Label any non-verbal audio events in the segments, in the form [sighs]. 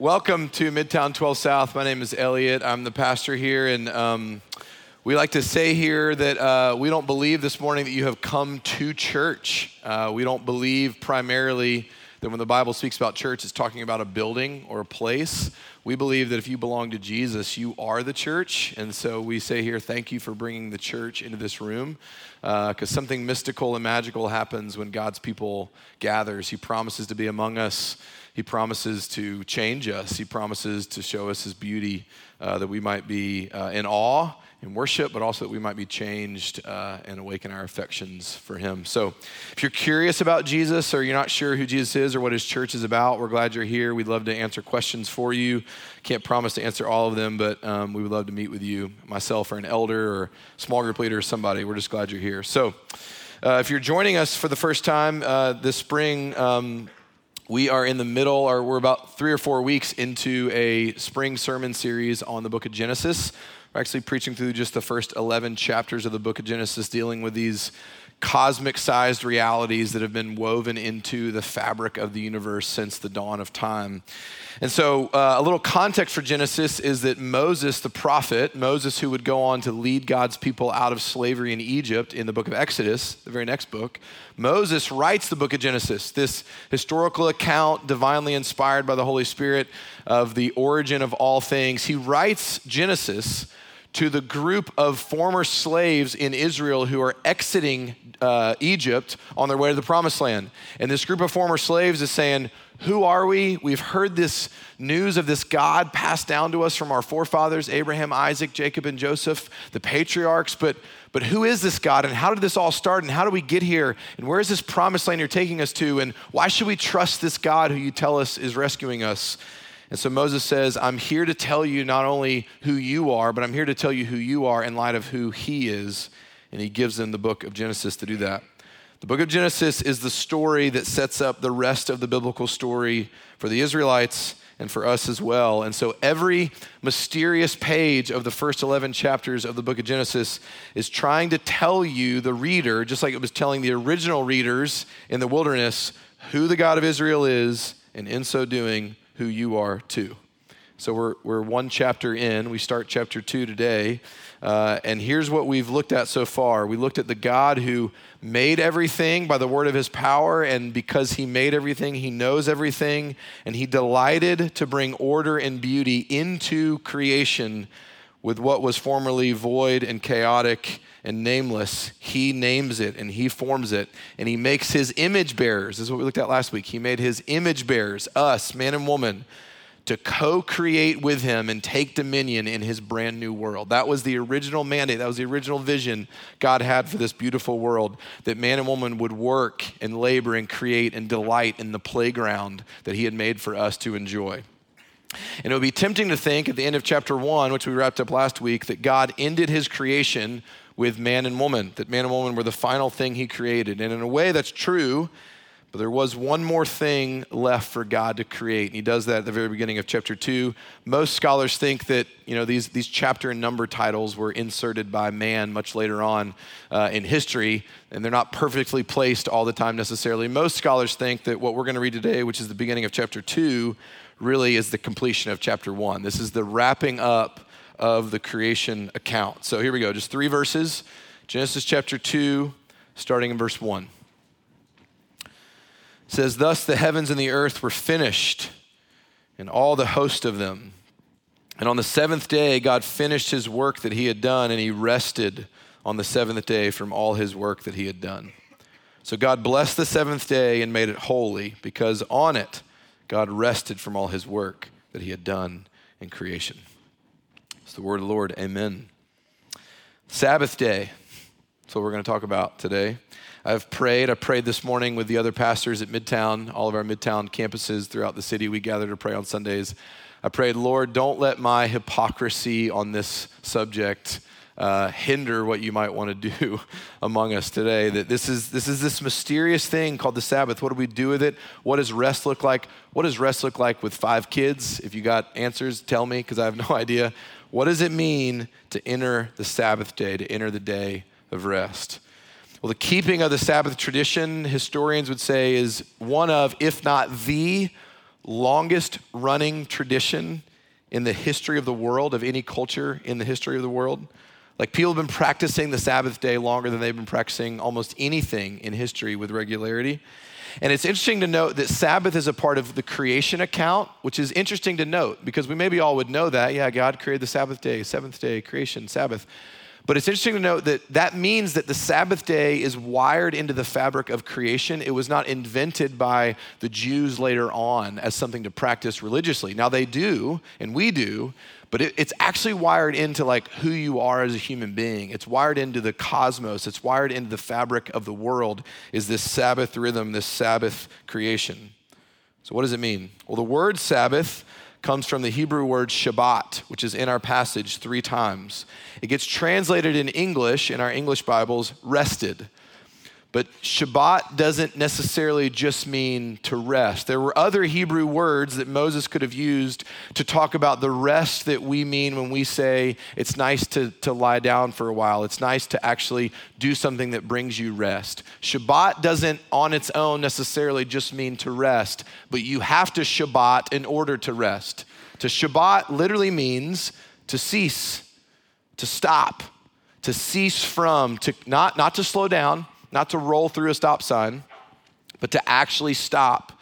Welcome to Midtown 12 South. My name is Elliot. I'm the pastor here, and um, we like to say here that uh, we don't believe this morning that you have come to church. Uh, we don't believe primarily that when the Bible speaks about church, it's talking about a building or a place. We believe that if you belong to Jesus, you are the church. And so we say here, thank you for bringing the church into this room because uh, something mystical and magical happens when God's people gathers. He promises to be among us. He promises to change us. He promises to show us His beauty uh, that we might be uh, in awe in worship, but also that we might be changed uh, and awaken our affections for Him. So, if you're curious about Jesus or you're not sure who Jesus is or what His church is about, we're glad you're here. We'd love to answer questions for you. Can't promise to answer all of them, but um, we would love to meet with you, myself or an elder or small group leader or somebody. We're just glad you're here. So, uh, if you're joining us for the first time uh, this spring, um, we are in the middle, or we're about three or four weeks into a spring sermon series on the book of Genesis. We're actually preaching through just the first 11 chapters of the book of Genesis, dealing with these cosmic sized realities that have been woven into the fabric of the universe since the dawn of time. And so, uh, a little context for Genesis is that Moses, the prophet, Moses, who would go on to lead God's people out of slavery in Egypt in the book of Exodus, the very next book, Moses writes the book of Genesis, this historical account, divinely inspired by the Holy Spirit of the origin of all things. He writes Genesis to the group of former slaves in Israel who are exiting uh, Egypt on their way to the promised land. And this group of former slaves is saying, Who are we? We've heard this news of this God passed down to us from our forefathers, Abraham, Isaac, Jacob, and Joseph, the patriarchs, but but who is this God and how did this all start and how do we get here and where is this promised land you're taking us to and why should we trust this God who you tell us is rescuing us? And so Moses says, I'm here to tell you not only who you are, but I'm here to tell you who you are in light of who he is. And he gives them the book of Genesis to do that. The book of Genesis is the story that sets up the rest of the biblical story for the Israelites and for us as well. And so every mysterious page of the first 11 chapters of the book of Genesis is trying to tell you, the reader, just like it was telling the original readers in the wilderness, who the God of Israel is, and in so doing, who you are too. So we're, we're one chapter in. We start chapter two today. Uh, and here's what we've looked at so far. We looked at the God who made everything by the word of his power. And because he made everything, he knows everything. And he delighted to bring order and beauty into creation with what was formerly void and chaotic and nameless, he names it and he forms it and he makes his image bearers. This is what we looked at last week. He made his image bearers, us, man and woman, to co create with him and take dominion in his brand new world. That was the original mandate. That was the original vision God had for this beautiful world that man and woman would work and labor and create and delight in the playground that he had made for us to enjoy. And it would be tempting to think at the end of chapter one, which we wrapped up last week, that God ended his creation with man and woman, that man and woman were the final thing he created. And in a way, that's true, but there was one more thing left for God to create. And he does that at the very beginning of chapter two. Most scholars think that you know, these, these chapter and number titles were inserted by man much later on uh, in history, and they're not perfectly placed all the time necessarily. Most scholars think that what we're going to read today, which is the beginning of chapter two, really is the completion of chapter one. This is the wrapping up of the creation account. So here we go, just three verses Genesis chapter 2, starting in verse 1. It says, Thus the heavens and the earth were finished, and all the host of them. And on the seventh day, God finished his work that he had done, and he rested on the seventh day from all his work that he had done. So God blessed the seventh day and made it holy, because on it, God rested from all his work that he had done in creation. It's the word of the Lord. Amen. Sabbath day. That's what we're going to talk about today. I've prayed. I prayed this morning with the other pastors at Midtown, all of our Midtown campuses throughout the city. We gather to pray on Sundays. I prayed, Lord, don't let my hypocrisy on this subject uh, hinder what you might want to [laughs] do among us today. That this is this is this mysterious thing called the Sabbath. What do we do with it? What does rest look like? What does rest look like with five kids? If you got answers, tell me because I have [laughs] no idea. What does it mean to enter the Sabbath day, to enter the day of rest? Well, the keeping of the Sabbath tradition, historians would say, is one of, if not the longest running tradition in the history of the world, of any culture in the history of the world. Like people have been practicing the Sabbath day longer than they've been practicing almost anything in history with regularity. And it's interesting to note that Sabbath is a part of the creation account, which is interesting to note because we maybe all would know that. Yeah, God created the Sabbath day, seventh day, creation, Sabbath. But it's interesting to note that that means that the Sabbath day is wired into the fabric of creation. It was not invented by the Jews later on as something to practice religiously. Now they do, and we do, but it, it's actually wired into like who you are as a human being. It's wired into the cosmos. It's wired into the fabric of the world. Is this Sabbath rhythm, this Sabbath creation? So what does it mean? Well, the word Sabbath comes from the Hebrew word Shabbat, which is in our passage three times. It gets translated in English, in our English Bibles, rested. But Shabbat doesn't necessarily just mean to rest. There were other Hebrew words that Moses could have used to talk about the rest that we mean when we say it's nice to, to lie down for a while. It's nice to actually do something that brings you rest. Shabbat doesn't on its own necessarily just mean to rest, but you have to Shabbat in order to rest. To Shabbat literally means to cease, to stop, to cease from, to not, not to slow down not to roll through a stop sign, but to actually stop.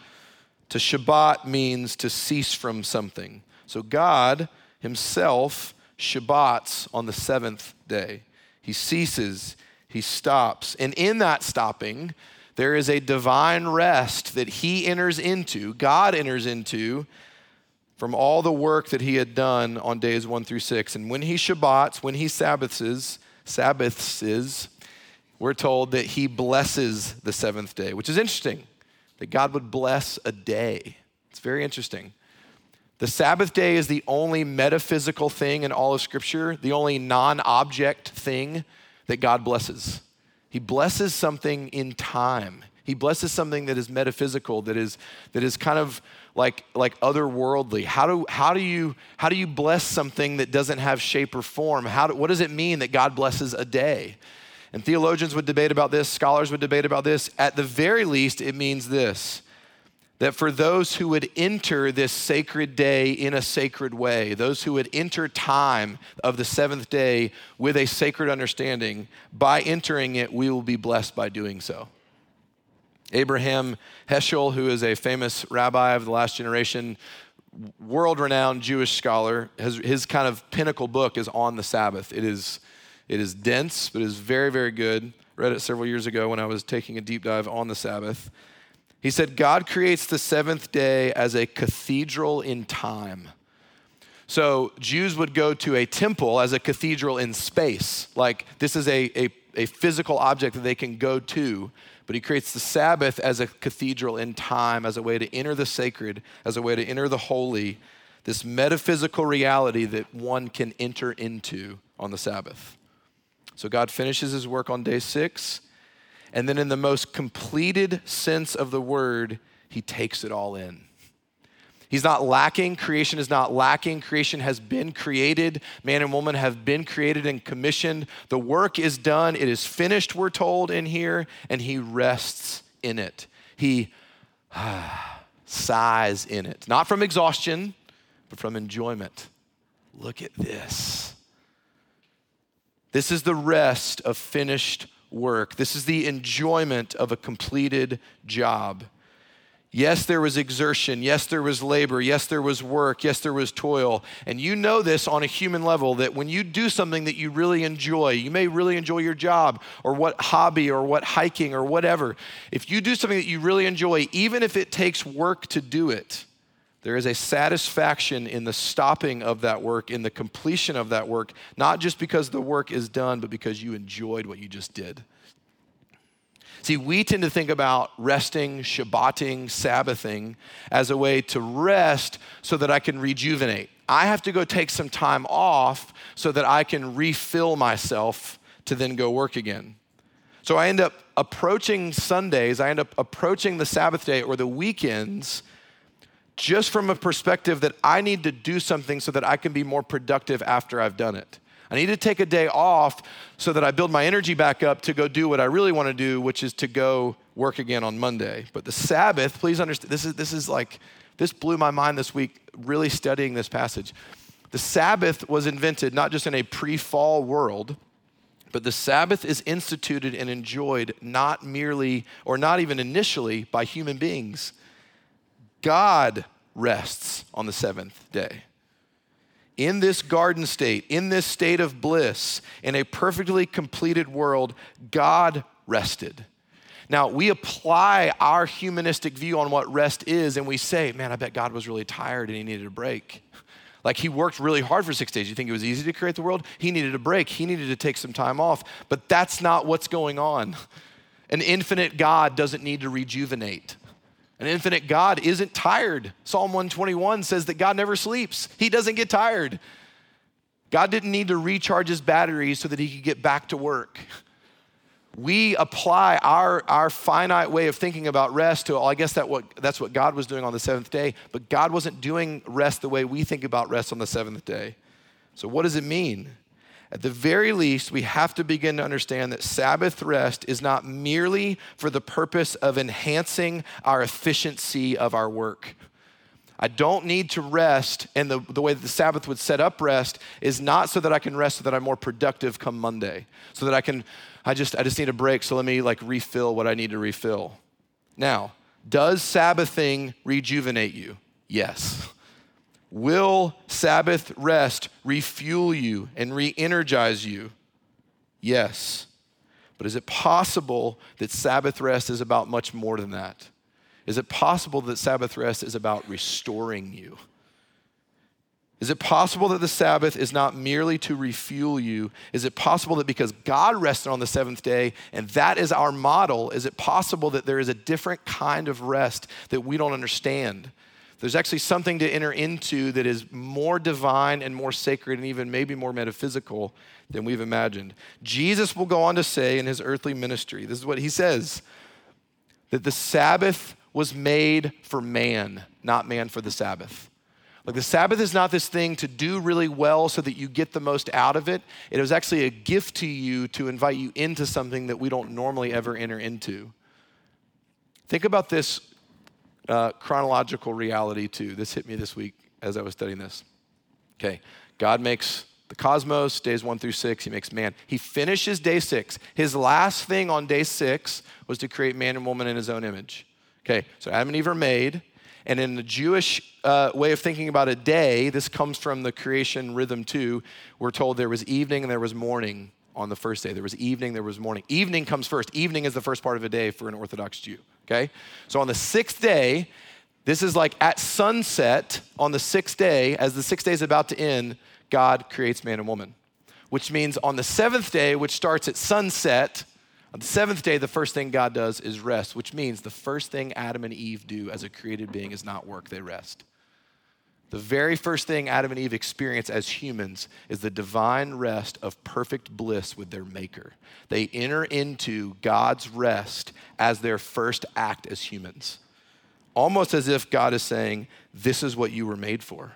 To Shabbat means to cease from something. So God Himself Shabbats on the seventh day. He ceases, He stops. And in that stopping, there is a divine rest that He enters into, God enters into from all the work that He had done on days one through six. And when He Shabbats, when He Sabbaths, Sabbaths is, we're told that he blesses the seventh day, which is interesting, that God would bless a day. It's very interesting. The Sabbath day is the only metaphysical thing in all of Scripture, the only non object thing that God blesses. He blesses something in time. He blesses something that is metaphysical, that is, that is kind of like, like otherworldly. How do, how, do you, how do you bless something that doesn't have shape or form? How do, what does it mean that God blesses a day? And theologians would debate about this, scholars would debate about this. At the very least, it means this that for those who would enter this sacred day in a sacred way, those who would enter time of the seventh day with a sacred understanding, by entering it, we will be blessed by doing so. Abraham Heschel, who is a famous rabbi of the last generation, world renowned Jewish scholar, his, his kind of pinnacle book is on the Sabbath. It is it is dense, but it is very, very good. Read it several years ago when I was taking a deep dive on the Sabbath. He said, God creates the seventh day as a cathedral in time. So Jews would go to a temple as a cathedral in space. Like this is a, a, a physical object that they can go to. But he creates the Sabbath as a cathedral in time, as a way to enter the sacred, as a way to enter the holy, this metaphysical reality that one can enter into on the Sabbath. So God finishes his work on day six. And then, in the most completed sense of the word, he takes it all in. He's not lacking. Creation is not lacking. Creation has been created. Man and woman have been created and commissioned. The work is done. It is finished, we're told in here, and he rests in it. He ah, [sighs] sighs in it. Not from exhaustion, but from enjoyment. Look at this. This is the rest of finished work. This is the enjoyment of a completed job. Yes, there was exertion. Yes, there was labor. Yes, there was work. Yes, there was toil. And you know this on a human level that when you do something that you really enjoy, you may really enjoy your job or what hobby or what hiking or whatever. If you do something that you really enjoy, even if it takes work to do it, there is a satisfaction in the stopping of that work, in the completion of that work, not just because the work is done, but because you enjoyed what you just did. See, we tend to think about resting, Shabbating, Sabbathing as a way to rest so that I can rejuvenate. I have to go take some time off so that I can refill myself to then go work again. So I end up approaching Sundays, I end up approaching the Sabbath day or the weekends just from a perspective that I need to do something so that I can be more productive after I've done it. I need to take a day off so that I build my energy back up to go do what I really want to do, which is to go work again on Monday. But the Sabbath, please understand, this is, this is like this blew my mind this week, really studying this passage. The Sabbath was invented not just in a pre fall world, but the Sabbath is instituted and enjoyed not merely, or not even initially, by human beings. God rests on the seventh day. In this garden state, in this state of bliss, in a perfectly completed world, God rested. Now, we apply our humanistic view on what rest is, and we say, man, I bet God was really tired and he needed a break. Like he worked really hard for six days. You think it was easy to create the world? He needed a break, he needed to take some time off. But that's not what's going on. An infinite God doesn't need to rejuvenate. An infinite God isn't tired. Psalm 121 says that God never sleeps, He doesn't get tired. God didn't need to recharge his batteries so that he could get back to work we apply our, our finite way of thinking about rest to, well, I guess that what, that's what God was doing on the seventh day, but God wasn't doing rest the way we think about rest on the seventh day. So, what does it mean? At the very least, we have to begin to understand that Sabbath rest is not merely for the purpose of enhancing our efficiency of our work. I don't need to rest, and the, the way that the Sabbath would set up rest is not so that I can rest so that I'm more productive come Monday, so that I can I just, I just need a break, so let me like refill what I need to refill. Now, does Sabbathing rejuvenate you? Yes. Will Sabbath rest refuel you and re energize you? Yes. But is it possible that Sabbath rest is about much more than that? Is it possible that Sabbath rest is about restoring you? Is it possible that the Sabbath is not merely to refuel you? Is it possible that because God rested on the seventh day and that is our model, is it possible that there is a different kind of rest that we don't understand? There's actually something to enter into that is more divine and more sacred and even maybe more metaphysical than we've imagined. Jesus will go on to say in his earthly ministry, this is what he says that the Sabbath was made for man, not man for the Sabbath. Like the Sabbath is not this thing to do really well so that you get the most out of it. It was actually a gift to you to invite you into something that we don't normally ever enter into. Think about this uh, chronological reality too. This hit me this week as I was studying this. Okay, God makes the cosmos, days one through six, he makes man. He finishes day six. His last thing on day six was to create man and woman in his own image. Okay, so Adam and Eve are made. And in the Jewish uh, way of thinking about a day, this comes from the creation rhythm too. We're told there was evening and there was morning on the first day. There was evening, there was morning. Evening comes first. Evening is the first part of a day for an Orthodox Jew, okay? So on the sixth day, this is like at sunset on the sixth day, as the sixth day is about to end, God creates man and woman. Which means on the seventh day, which starts at sunset, on the seventh day, the first thing God does is rest, which means the first thing Adam and Eve do as a created being is not work, they rest. The very first thing Adam and Eve experience as humans is the divine rest of perfect bliss with their Maker. They enter into God's rest as their first act as humans, almost as if God is saying, This is what you were made for.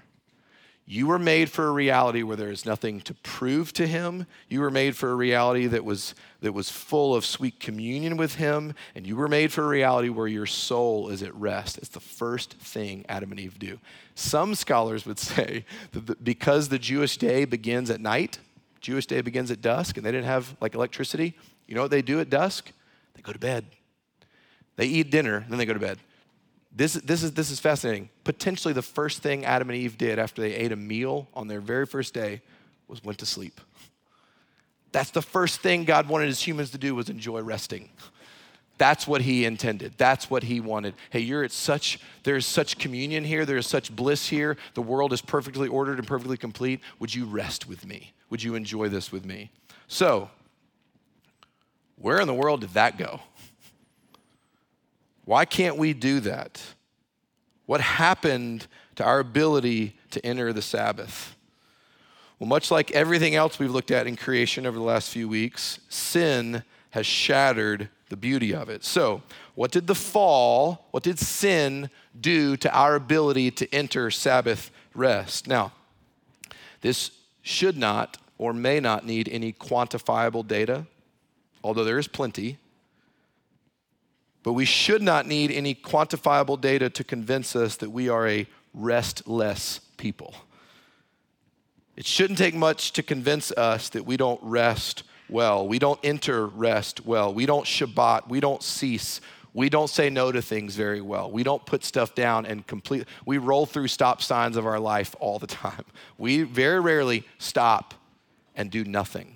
You were made for a reality where there is nothing to prove to him. You were made for a reality that was, that was full of sweet communion with him. And you were made for a reality where your soul is at rest. It's the first thing Adam and Eve do. Some scholars would [laughs] say that because the Jewish day begins at night, Jewish day begins at dusk, and they didn't have like electricity, you know what they do at dusk? They go to bed. They eat dinner, then they go to bed. This, this, is, this is fascinating. Potentially, the first thing Adam and Eve did after they ate a meal on their very first day was went to sleep. That's the first thing God wanted his humans to do was enjoy resting. That's what he intended. That's what he wanted. Hey, you're at such, there's such communion here, there's such bliss here. The world is perfectly ordered and perfectly complete. Would you rest with me? Would you enjoy this with me? So, where in the world did that go? Why can't we do that? What happened to our ability to enter the Sabbath? Well, much like everything else we've looked at in creation over the last few weeks, sin has shattered the beauty of it. So, what did the fall, what did sin do to our ability to enter Sabbath rest? Now, this should not or may not need any quantifiable data, although there is plenty. But we should not need any quantifiable data to convince us that we are a restless people. It shouldn't take much to convince us that we don't rest well. We don't enter rest well. We don't Shabbat. We don't cease. We don't say no to things very well. We don't put stuff down and complete. We roll through stop signs of our life all the [laughs] time. We very rarely stop and do nothing.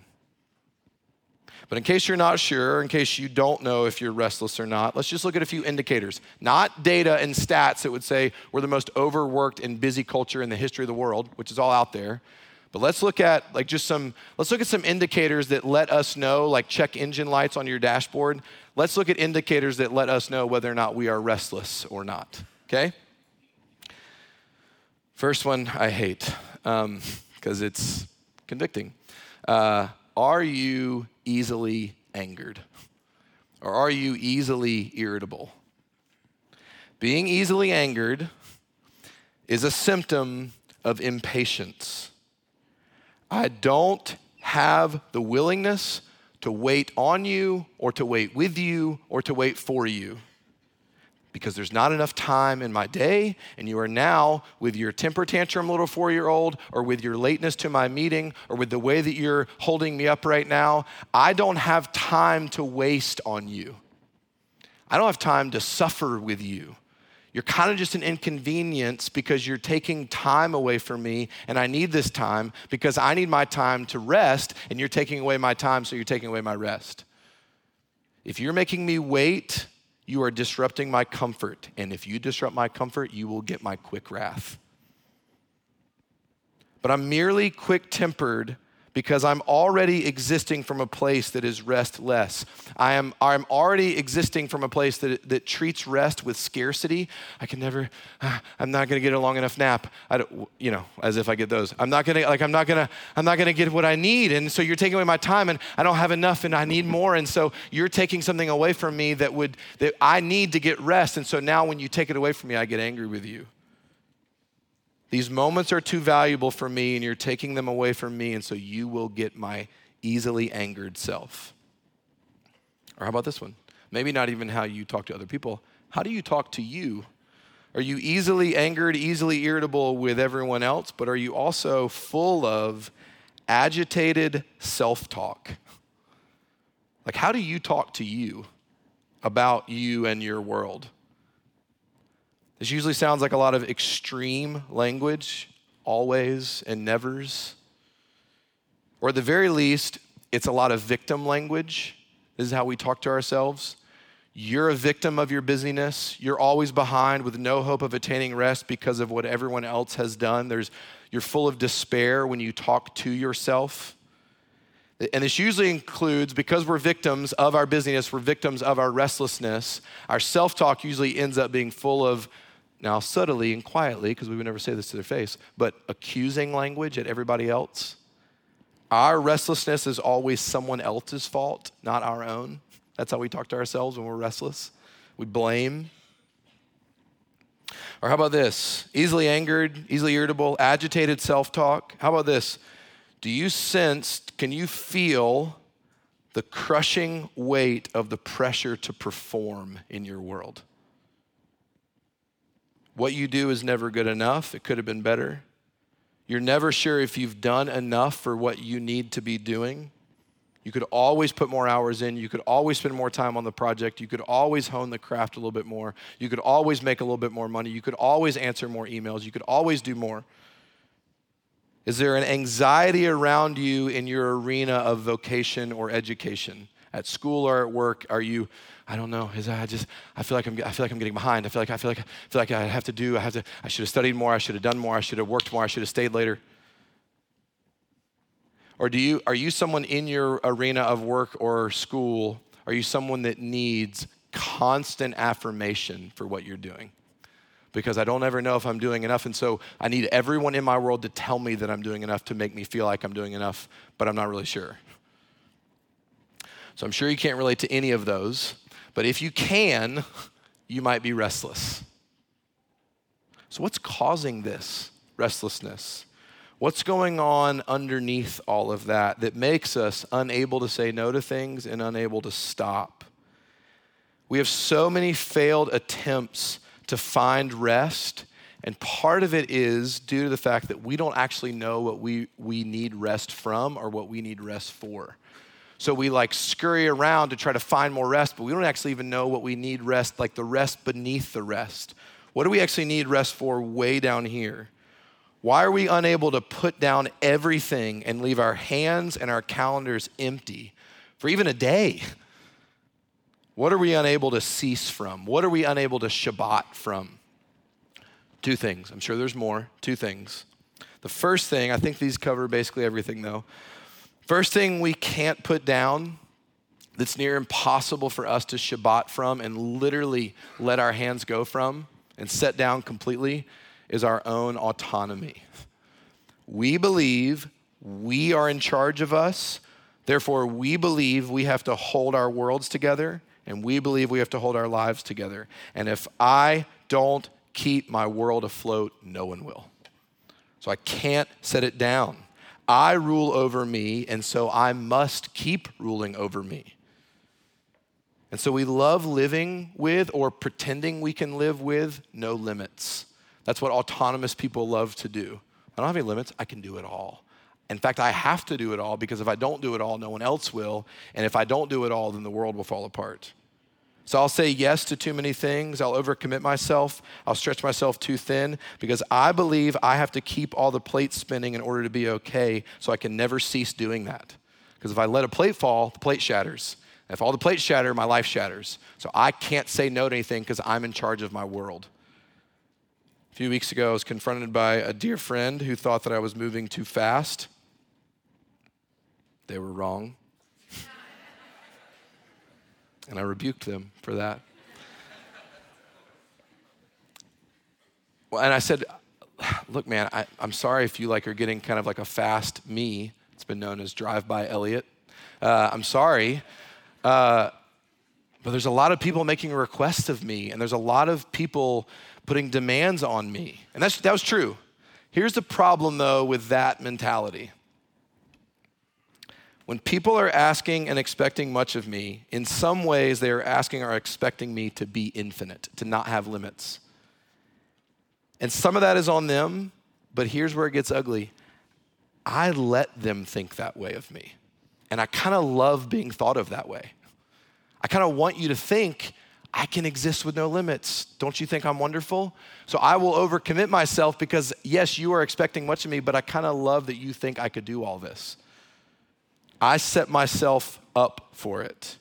But in case you're not sure, in case you don't know if you're restless or not, let's just look at a few indicators. Not data and stats that would say we're the most overworked and busy culture in the history of the world, which is all out there. But let's look at like just some let's look at some indicators that let us know like check engine lights on your dashboard. Let's look at indicators that let us know whether or not we are restless or not. Okay? First one I hate because um, it's convicting. Uh, are you easily angered? Or are you easily irritable? Being easily angered is a symptom of impatience. I don't have the willingness to wait on you or to wait with you or to wait for you because there's not enough time in my day, and you are now with your temper tantrum little four year old, or with your lateness to my meeting, or with the way that you're holding me up right now. I don't have time to waste on you. I don't have time to suffer with you. You're kind of just an inconvenience because you're taking time away from me, and I need this time because I need my time to rest, and you're taking away my time, so you're taking away my rest. If you're making me wait, you are disrupting my comfort. And if you disrupt my comfort, you will get my quick wrath. But I'm merely quick tempered because I'm already existing from a place that is restless. I am I'm already existing from a place that, that treats rest with scarcity. I can never, uh, I'm not gonna get a long enough nap. I don't, you know, as if I get those. I'm not gonna, like, I'm not gonna, I'm not gonna get what I need. And so you're taking away my time and I don't have enough and I need more. And so you're taking something away from me that would, that I need to get rest. And so now when you take it away from me, I get angry with you. These moments are too valuable for me, and you're taking them away from me, and so you will get my easily angered self. Or how about this one? Maybe not even how you talk to other people. How do you talk to you? Are you easily angered, easily irritable with everyone else, but are you also full of agitated self talk? Like, how do you talk to you about you and your world? This usually sounds like a lot of extreme language, always and nevers. Or at the very least, it's a lot of victim language. This is how we talk to ourselves. You're a victim of your busyness. You're always behind with no hope of attaining rest because of what everyone else has done. There's, you're full of despair when you talk to yourself. And this usually includes, because we're victims of our busyness, we're victims of our restlessness, our self talk usually ends up being full of now subtly and quietly, because we would never say this to their face, but accusing language at everybody else. Our restlessness is always someone else's fault, not our own. That's how we talk to ourselves when we're restless. We blame. Or how about this? Easily angered, easily irritable, agitated self talk. How about this? Do you sense, can you feel the crushing weight of the pressure to perform in your world? What you do is never good enough. It could have been better. You're never sure if you've done enough for what you need to be doing. You could always put more hours in. You could always spend more time on the project. You could always hone the craft a little bit more. You could always make a little bit more money. You could always answer more emails. You could always do more. Is there an anxiety around you in your arena of vocation or education? At school or at work, are you I don't know. Is I just I feel like I'm I feel like I'm getting behind. I feel like I feel like I feel like I have to do. I have to. I should have studied more. I should have done more. I should have worked more. I should have stayed later. Or do you are you someone in your arena of work or school? Are you someone that needs constant affirmation for what you're doing? Because I don't ever know if I'm doing enough. And so I need everyone in my world to tell me that I'm doing enough to make me feel like I'm doing enough, but I'm not really sure. So I'm sure you can't relate to any of those. But if you can, you might be restless. So, what's causing this restlessness? What's going on underneath all of that that makes us unable to say no to things and unable to stop? We have so many failed attempts to find rest. And part of it is due to the fact that we don't actually know what we, we need rest from or what we need rest for. So we like scurry around to try to find more rest, but we don't actually even know what we need rest, like the rest beneath the rest. What do we actually need rest for way down here? Why are we unable to put down everything and leave our hands and our calendars empty for even a day? What are we unable to cease from? What are we unable to Shabbat from? Two things. I'm sure there's more. Two things. The first thing, I think these cover basically everything though. First thing we can't put down that's near impossible for us to Shabbat from and literally let our hands go from and set down completely is our own autonomy. We believe we are in charge of us, therefore, we believe we have to hold our worlds together and we believe we have to hold our lives together. And if I don't keep my world afloat, no one will. So I can't set it down. I rule over me, and so I must keep ruling over me. And so we love living with or pretending we can live with no limits. That's what autonomous people love to do. I don't have any limits, I can do it all. In fact, I have to do it all because if I don't do it all, no one else will. And if I don't do it all, then the world will fall apart. So I'll say yes to too many things. I'll overcommit myself. I'll stretch myself too thin because I believe I have to keep all the plates spinning in order to be okay. So I can never cease doing that. Because if I let a plate fall, the plate shatters. If all the plates shatter, my life shatters. So I can't say no to anything because I'm in charge of my world. A few weeks ago, I was confronted by a dear friend who thought that I was moving too fast. They were wrong and I rebuked them for that. And I said, look, man, I, am sorry if you like are getting kind of like a fast me. It's been known as drive by Elliot. Uh, I'm sorry. Uh, but there's a lot of people making requests of me, and there's a lot of people putting demands on me. And that's, that was true. Here's the problem, though, with that mentality when people are asking and expecting much of me, in some ways they are asking or expecting me to be infinite, to not have limits. And some of that is on them, but here's where it gets ugly. I let them think that way of me. And I kind of love being thought of that way. I kind of want you to think I can exist with no limits. Don't you think I'm wonderful? So I will overcommit myself because, yes, you are expecting much of me, but I kind of love that you think I could do all this. I set myself up for it.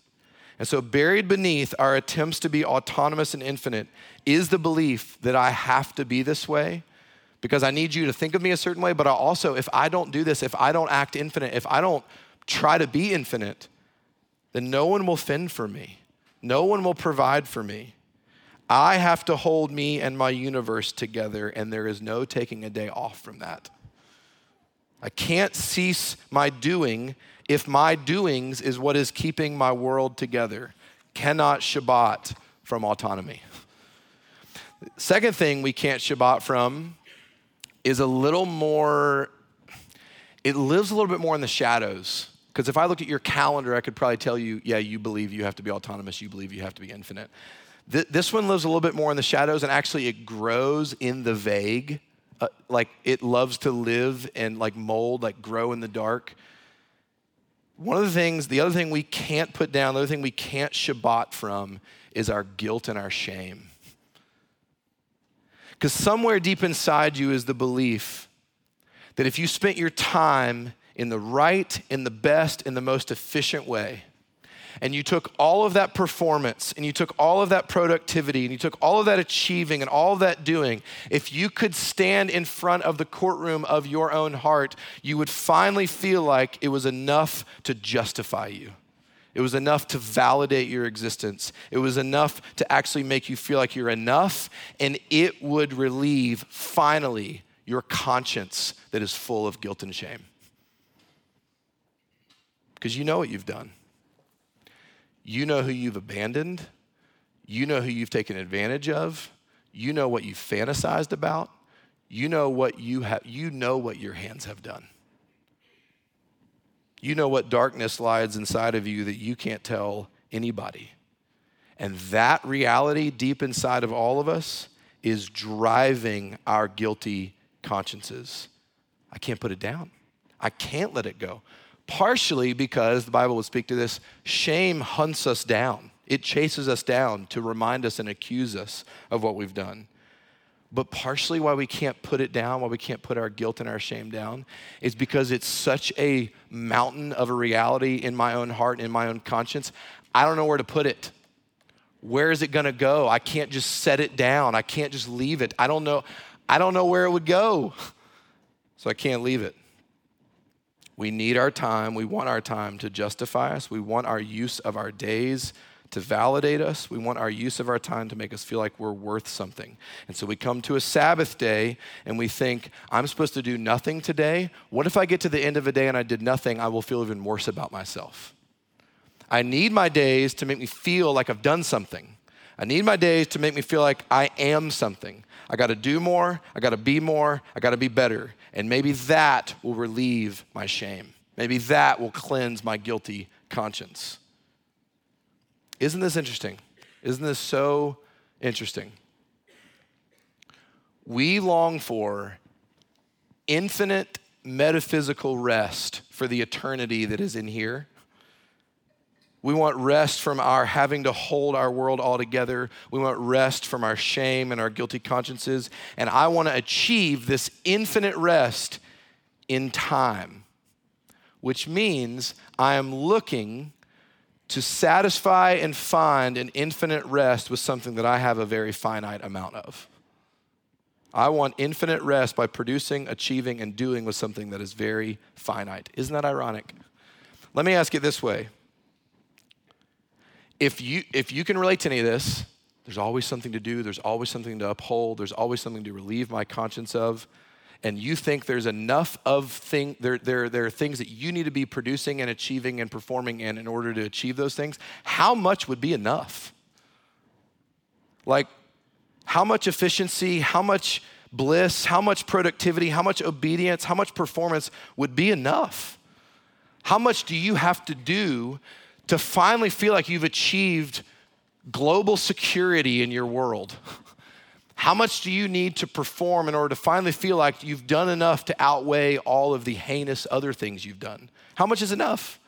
And so, buried beneath our attempts to be autonomous and infinite is the belief that I have to be this way because I need you to think of me a certain way. But I also, if I don't do this, if I don't act infinite, if I don't try to be infinite, then no one will fend for me, no one will provide for me. I have to hold me and my universe together, and there is no taking a day off from that. I can't cease my doing if my doings is what is keeping my world together. Cannot Shabbat from autonomy. Second thing we can't Shabbat from is a little more, it lives a little bit more in the shadows. Because if I look at your calendar, I could probably tell you, yeah, you believe you have to be autonomous, you believe you have to be infinite. Th- this one lives a little bit more in the shadows, and actually it grows in the vague. Uh, like it loves to live and like mold, like grow in the dark. One of the things, the other thing we can't put down, the other thing we can't Shabbat from is our guilt and our shame. Because somewhere deep inside you is the belief that if you spent your time in the right, in the best, in the most efficient way, and you took all of that performance and you took all of that productivity and you took all of that achieving and all of that doing, if you could stand in front of the courtroom of your own heart, you would finally feel like it was enough to justify you. It was enough to validate your existence. It was enough to actually make you feel like you're enough, and it would relieve, finally, your conscience that is full of guilt and shame. Because you know what you've done. You know who you've abandoned. You know who you've taken advantage of. You know what you fantasized about. You know what you have you know what your hands have done. You know what darkness lies inside of you that you can't tell anybody. And that reality deep inside of all of us is driving our guilty consciences. I can't put it down. I can't let it go. Partially because the Bible would speak to this shame hunts us down, it chases us down to remind us and accuse us of what we've done. But partially why we can't put it down, why we can't put our guilt and our shame down, is because it's such a mountain of a reality in my own heart in my own conscience. I don't know where to put it. Where is it going to go? I can't just set it down. I can't just leave it. I don't know. I don't know where it would go. So I can't leave it. We need our time. We want our time to justify us. We want our use of our days to validate us. We want our use of our time to make us feel like we're worth something. And so we come to a Sabbath day and we think, I'm supposed to do nothing today. What if I get to the end of a day and I did nothing? I will feel even worse about myself. I need my days to make me feel like I've done something. I need my days to make me feel like I am something. I got to do more. I got to be more. I got to be better. And maybe that will relieve my shame. Maybe that will cleanse my guilty conscience. Isn't this interesting? Isn't this so interesting? We long for infinite metaphysical rest for the eternity that is in here. We want rest from our having to hold our world all together. We want rest from our shame and our guilty consciences. And I want to achieve this infinite rest in time, which means I am looking to satisfy and find an infinite rest with something that I have a very finite amount of. I want infinite rest by producing, achieving, and doing with something that is very finite. Isn't that ironic? Let me ask it this way. If you, if you can relate to any of this, there's always something to do, there's always something to uphold, there's always something to relieve my conscience of and you think there's enough of thing there, there, there are things that you need to be producing and achieving and performing in in order to achieve those things, how much would be enough? Like, how much efficiency, how much bliss, how much productivity, how much obedience, how much performance would be enough? How much do you have to do to finally feel like you've achieved global security in your world? [laughs] How much do you need to perform in order to finally feel like you've done enough to outweigh all of the heinous other things you've done? How much is enough?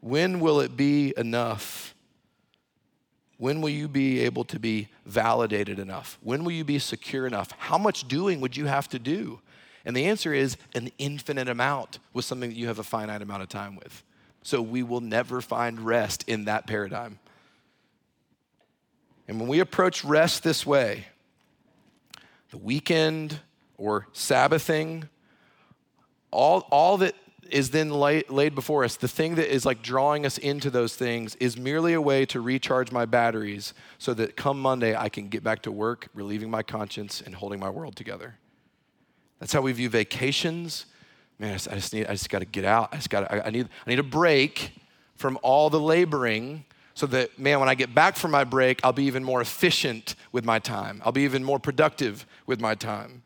When will it be enough? When will you be able to be validated enough? When will you be secure enough? How much doing would you have to do? And the answer is an infinite amount with something that you have a finite amount of time with. So we will never find rest in that paradigm. And when we approach rest this way, the weekend or Sabbathing, all, all that is then laid, laid before us, the thing that is like drawing us into those things is merely a way to recharge my batteries so that come Monday I can get back to work, relieving my conscience and holding my world together. That's how we view vacations. Man, I just, I just need, I just got to get out. I just got, I, I need, I need a break from all the laboring so that, man, when I get back from my break, I'll be even more efficient with my time. I'll be even more productive with my time.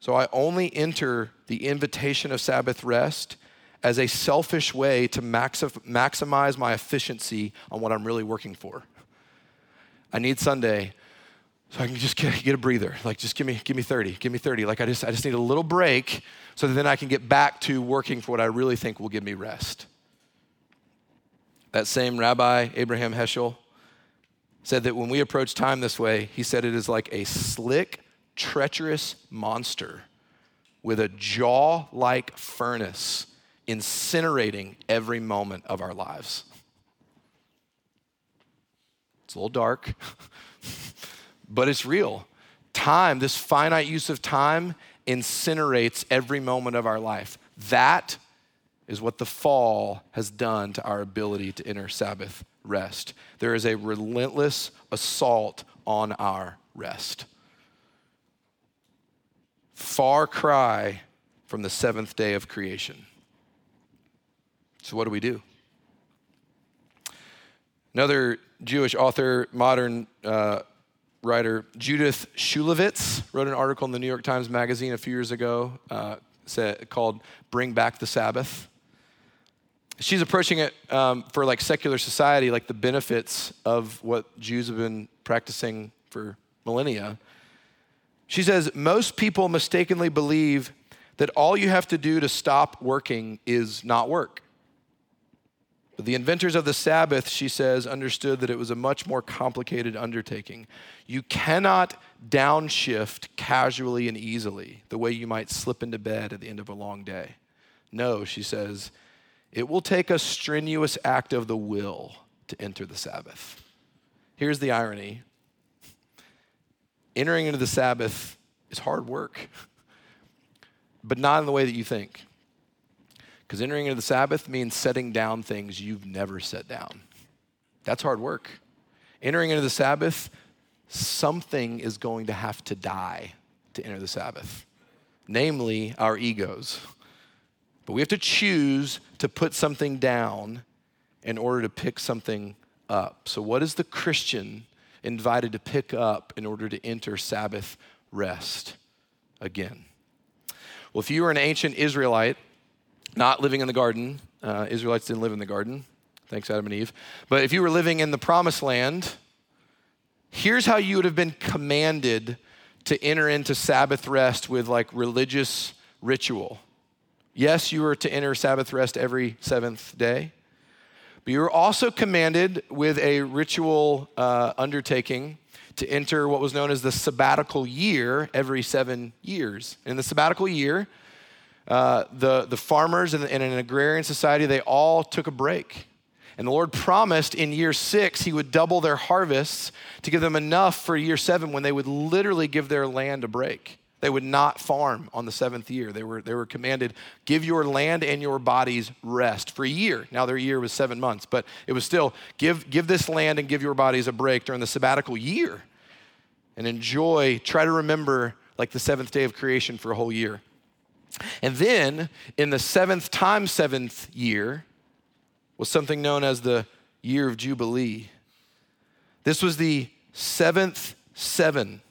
So I only enter the invitation of Sabbath rest as a selfish way to maximize my efficiency on what I'm really working for. I need Sunday so I can just get, get, a breather. Like just give me give me 30, give me 30. Like I just I just need a little break so that then I can get back to working for what I really think will give me rest. That same Rabbi, Abraham Heschel, said that when we approach time this way, he said it is like a slick, treacherous monster with a jaw like furnace incinerating every moment of our lives. It's a little dark, [laughs] but it's real. Time, this finite use of time, incinerates every moment of our life. That is what the fall has done to our ability to enter Sabbath rest. There is a relentless assault on our rest. Far cry from the seventh day of creation. So, what do we do? Another Jewish author, modern uh, writer, Judith Shulevitz, wrote an article in the New York Times Magazine a few years ago uh, said, called Bring Back the Sabbath. she's approaching it um, for like secular society, like the benefits of what Jews have been practicing for millennia. She says, Most people mistakenly believe that all you have to do to stop working is not work. The inventors of the Sabbath, she says, understood that it was a much more complicated undertaking. You cannot downshift casually and easily the way you might slip into bed at the end of a long day. No, she says, it will take a strenuous act of the will to enter the Sabbath. Here's the irony entering into the Sabbath is hard work, [laughs] but not in the way that you think. Because entering into the Sabbath means setting down things you've never set down. That's hard work. Entering into the Sabbath, something is going to have to die to enter the Sabbath, namely our egos. But we have to choose to put something down in order to pick something up. So, what is the Christian invited to pick up in order to enter Sabbath rest again? Well, if you were an ancient Israelite, not living in the garden. Uh, Israelites didn't live in the garden. Thanks, Adam and Eve. But if you were living in the promised land, here's how you would have been commanded to enter into Sabbath rest with like religious ritual. Yes, you were to enter Sabbath rest every seventh day, but you were also commanded with a ritual uh, undertaking to enter what was known as the sabbatical year every seven years. In the sabbatical year, uh, the, the farmers in, in an agrarian society, they all took a break. And the Lord promised in year six he would double their harvests to give them enough for year seven when they would literally give their land a break. They would not farm on the seventh year. They were, they were commanded, give your land and your bodies rest for a year. Now, their year was seven months, but it was still give, give this land and give your bodies a break during the sabbatical year and enjoy, try to remember like the seventh day of creation for a whole year. And then in the seventh time, seventh year was something known as the year of Jubilee. This was the seventh seven.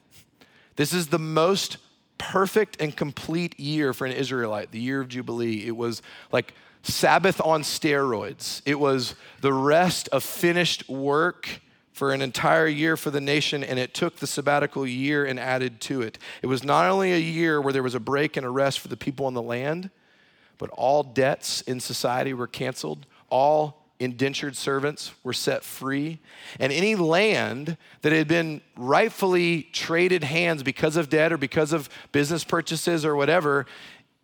This is the most perfect and complete year for an Israelite, the year of Jubilee. It was like Sabbath on steroids, it was the rest of finished work for an entire year for the nation, and it took the sabbatical year and added to it. It was not only a year where there was a break and a rest for the people on the land, but all debts in society were canceled, all indentured servants were set free, and any land that had been rightfully traded hands because of debt or because of business purchases or whatever,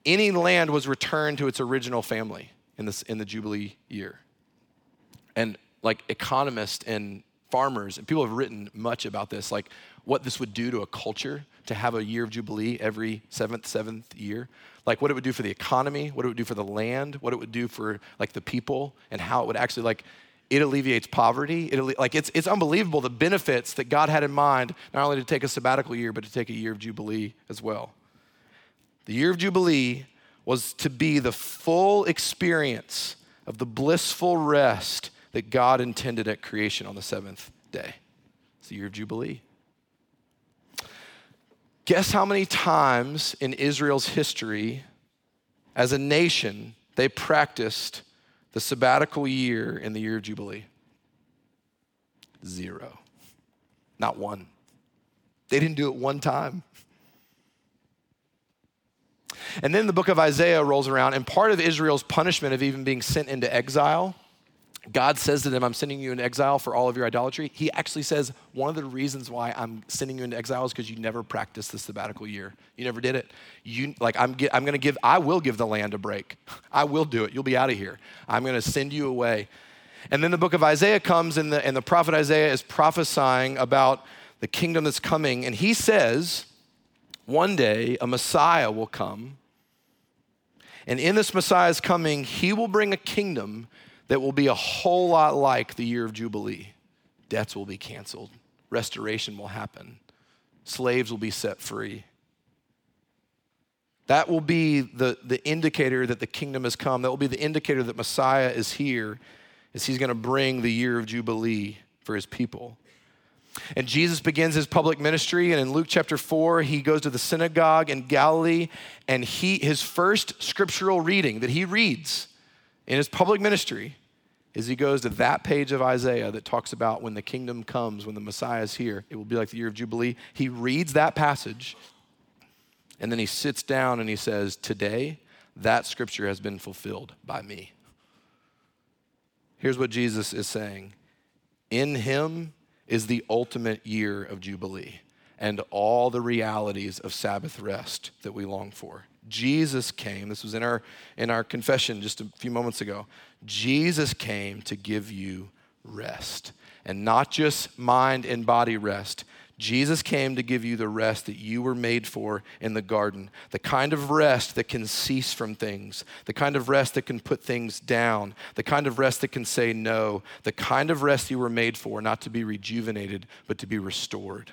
any land was returned to its original family in, this, in the Jubilee year. And like economists and farmers, and people have written much about this, like what this would do to a culture to have a year of Jubilee every seventh, seventh year. Like what it would do for the economy, what it would do for the land, what it would do for like the people, and how it would actually like it alleviates poverty. It, like it's, it's unbelievable the benefits that God had in mind, not only to take a sabbatical year, but to take a year of Jubilee as well. The year of Jubilee was to be the full experience of the blissful rest that God intended at creation on the seventh day. It's the year of Jubilee. Guess how many times in Israel's history, as a nation, they practiced the sabbatical year in the year of Jubilee? Zero. Not one. They didn't do it one time. And then the book of Isaiah rolls around, and part of Israel's punishment of even being sent into exile God says to them, I'm sending you into exile for all of your idolatry. He actually says, one of the reasons why I'm sending you into exile is because you never practiced the sabbatical year. You never did it. You, like, I'm, I'm going to give, I will give the land a break. I will do it. You'll be out of here. I'm going to send you away. And then the book of Isaiah comes, and the, and the prophet Isaiah is prophesying about the kingdom that's coming. And he says, one day a Messiah will come. And in this Messiah's coming, he will bring a kingdom that will be a whole lot like the year of Jubilee. Debts will be canceled, restoration will happen, slaves will be set free. That will be the, the indicator that the kingdom has come. That will be the indicator that Messiah is here, as he's going to bring the year of Jubilee for his people. And Jesus begins his public ministry, and in Luke chapter 4, he goes to the synagogue in Galilee, and he, his first scriptural reading that he reads in his public ministry is he goes to that page of Isaiah that talks about when the kingdom comes, when the Messiah is here, it will be like the year of Jubilee. He reads that passage and then he sits down and he says, Today, that scripture has been fulfilled by me. Here's what Jesus is saying In him is the ultimate year of Jubilee and all the realities of Sabbath rest that we long for. Jesus came, this was in our, in our confession just a few moments ago. Jesus came to give you rest, and not just mind and body rest. Jesus came to give you the rest that you were made for in the garden, the kind of rest that can cease from things, the kind of rest that can put things down, the kind of rest that can say no, the kind of rest you were made for, not to be rejuvenated, but to be restored.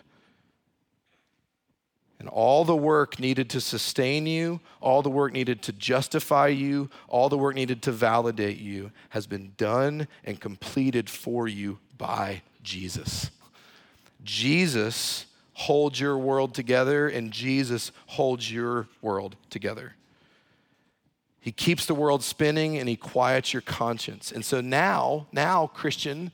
And all the work needed to sustain you, all the work needed to justify you, all the work needed to validate you has been done and completed for you by Jesus. Jesus holds your world together, and Jesus holds your world together. He keeps the world spinning and he quiets your conscience. And so now, now, Christian,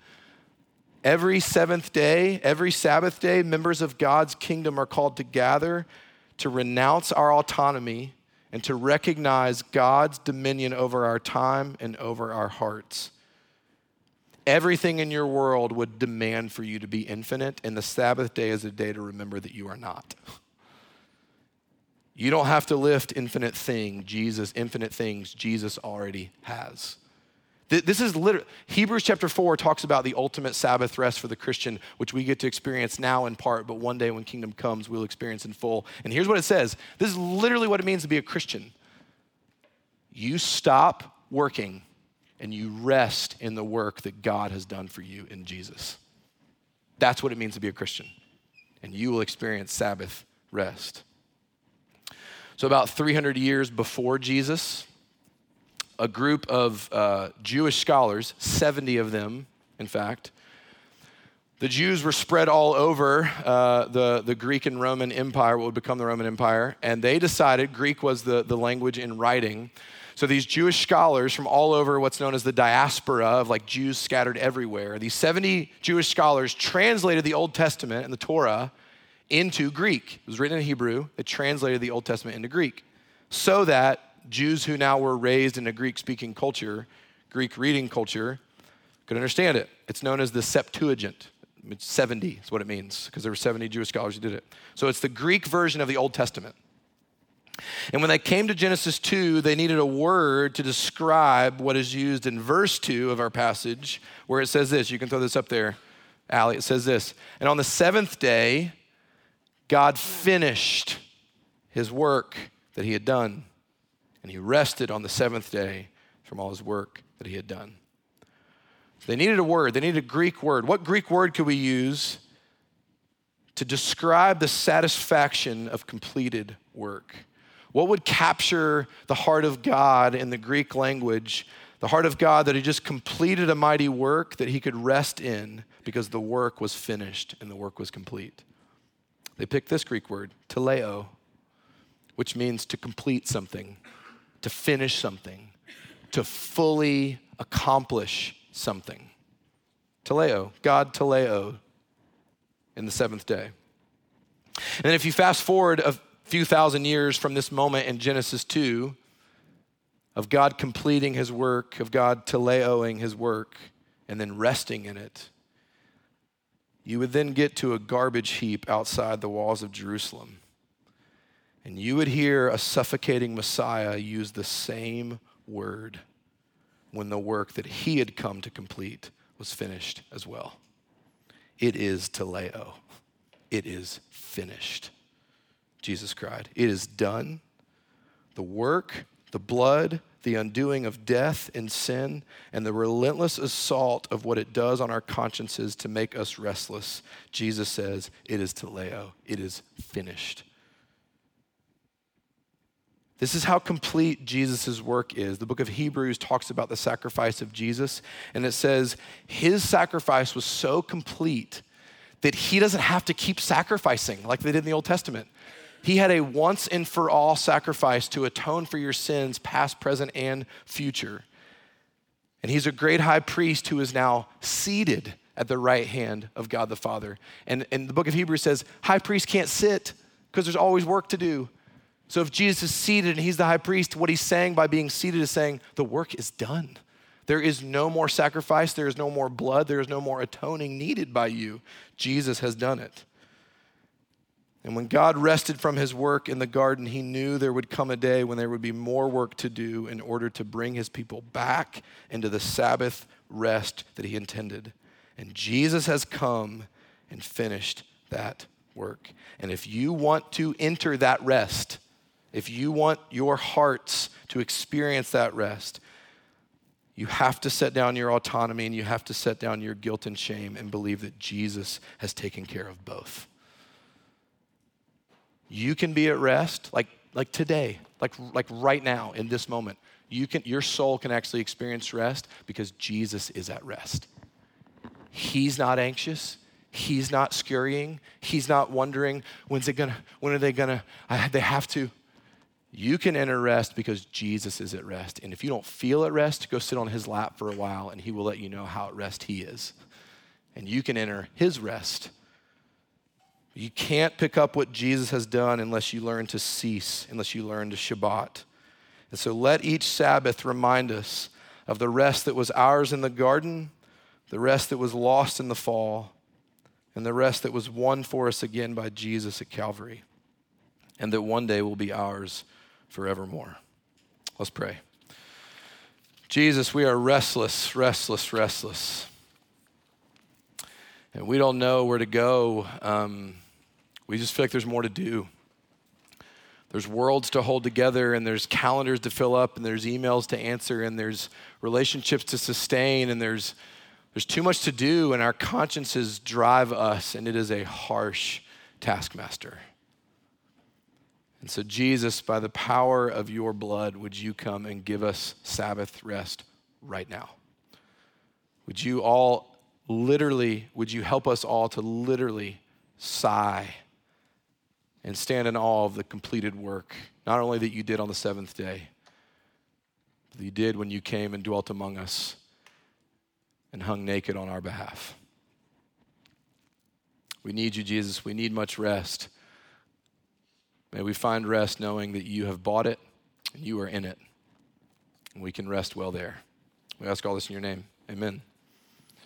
Every seventh day, every Sabbath day, members of God's kingdom are called to gather to renounce our autonomy and to recognize God's dominion over our time and over our hearts. Everything in your world would demand for you to be infinite, and the Sabbath day is a day to remember that you are not. You don't have to lift infinite thing, Jesus, infinite things Jesus already has. This is literally, Hebrews chapter 4 talks about the ultimate Sabbath rest for the Christian, which we get to experience now in part, but one day when kingdom comes, we'll experience in full. And here's what it says this is literally what it means to be a Christian. You stop working and you rest in the work that God has done for you in Jesus. That's what it means to be a Christian. And you will experience Sabbath rest. So, about 300 years before Jesus, a group of uh, Jewish scholars, 70 of them, in fact. The Jews were spread all over uh, the, the Greek and Roman Empire, what would become the Roman Empire, and they decided Greek was the, the language in writing. So these Jewish scholars from all over what's known as the diaspora of like Jews scattered everywhere, these 70 Jewish scholars translated the Old Testament and the Torah into Greek. It was written in Hebrew. They translated the Old Testament into Greek so that Jews who now were raised in a Greek speaking culture, Greek reading culture, could understand it. It's known as the Septuagint. It's 70 is what it means, because there were 70 Jewish scholars who did it. So it's the Greek version of the Old Testament. And when they came to Genesis 2, they needed a word to describe what is used in verse 2 of our passage, where it says this. You can throw this up there, Allie. It says this. And on the seventh day, God finished his work that he had done and he rested on the seventh day from all his work that he had done. They needed a word, they needed a Greek word. What Greek word could we use to describe the satisfaction of completed work? What would capture the heart of God in the Greek language, the heart of God that he just completed a mighty work that he could rest in because the work was finished and the work was complete? They picked this Greek word, teleo, which means to complete something to finish something, to fully accomplish something. Teleo, God teleo in the seventh day. And then if you fast forward a few thousand years from this moment in Genesis 2, of God completing his work, of God teleoing his work, and then resting in it, you would then get to a garbage heap outside the walls of Jerusalem. And you would hear a suffocating Messiah use the same word when the work that he had come to complete was finished as well. It is teleo. It is finished. Jesus cried. It is done. The work, the blood, the undoing of death and sin, and the relentless assault of what it does on our consciences to make us restless. Jesus says, It is teleo. It is finished. This is how complete Jesus' work is. The book of Hebrews talks about the sacrifice of Jesus, and it says his sacrifice was so complete that he doesn't have to keep sacrificing like they did in the Old Testament. He had a once and for all sacrifice to atone for your sins, past, present, and future. And he's a great high priest who is now seated at the right hand of God the Father. And, and the book of Hebrews says, high priest can't sit because there's always work to do. So if Jesus is seated and he's the high priest, what he's saying by being seated is saying, the work is done. There is no more sacrifice, there is no more blood, there is no more atoning needed by you. Jesus has done it. And when God rested from his work in the garden, he knew there would come a day when there would be more work to do in order to bring his people back into the Sabbath rest that he intended. And Jesus has come and finished that work. And if you want to enter that rest, if you want your hearts to experience that rest, you have to set down your autonomy and you have to set down your guilt and shame and believe that Jesus has taken care of both. You can be at rest like, like today, like, like right now in this moment. You can, your soul can actually experience rest because Jesus is at rest. He's not anxious. He's not scurrying. He's not wondering when's it gonna, when are they gonna, I, they have to. You can enter rest because Jesus is at rest. And if you don't feel at rest, go sit on his lap for a while and he will let you know how at rest he is. And you can enter his rest you can't pick up what Jesus has done unless you learn to cease, unless you learn to Shabbat. And so let each Sabbath remind us of the rest that was ours in the garden, the rest that was lost in the fall, and the rest that was won for us again by Jesus at Calvary, and that one day will be ours forevermore. Let's pray. Jesus, we are restless, restless, restless. And we don't know where to go. Um, we just feel like there's more to do. There's worlds to hold together, and there's calendars to fill up, and there's emails to answer, and there's relationships to sustain, and there's, there's too much to do, and our consciences drive us, and it is a harsh taskmaster. And so, Jesus, by the power of your blood, would you come and give us Sabbath rest right now? Would you all literally, would you help us all to literally sigh? and stand in awe of the completed work, not only that you did on the seventh day, but that you did when you came and dwelt among us and hung naked on our behalf. We need you, Jesus. We need much rest. May we find rest knowing that you have bought it and you are in it, and we can rest well there. We ask all this in your name. Amen.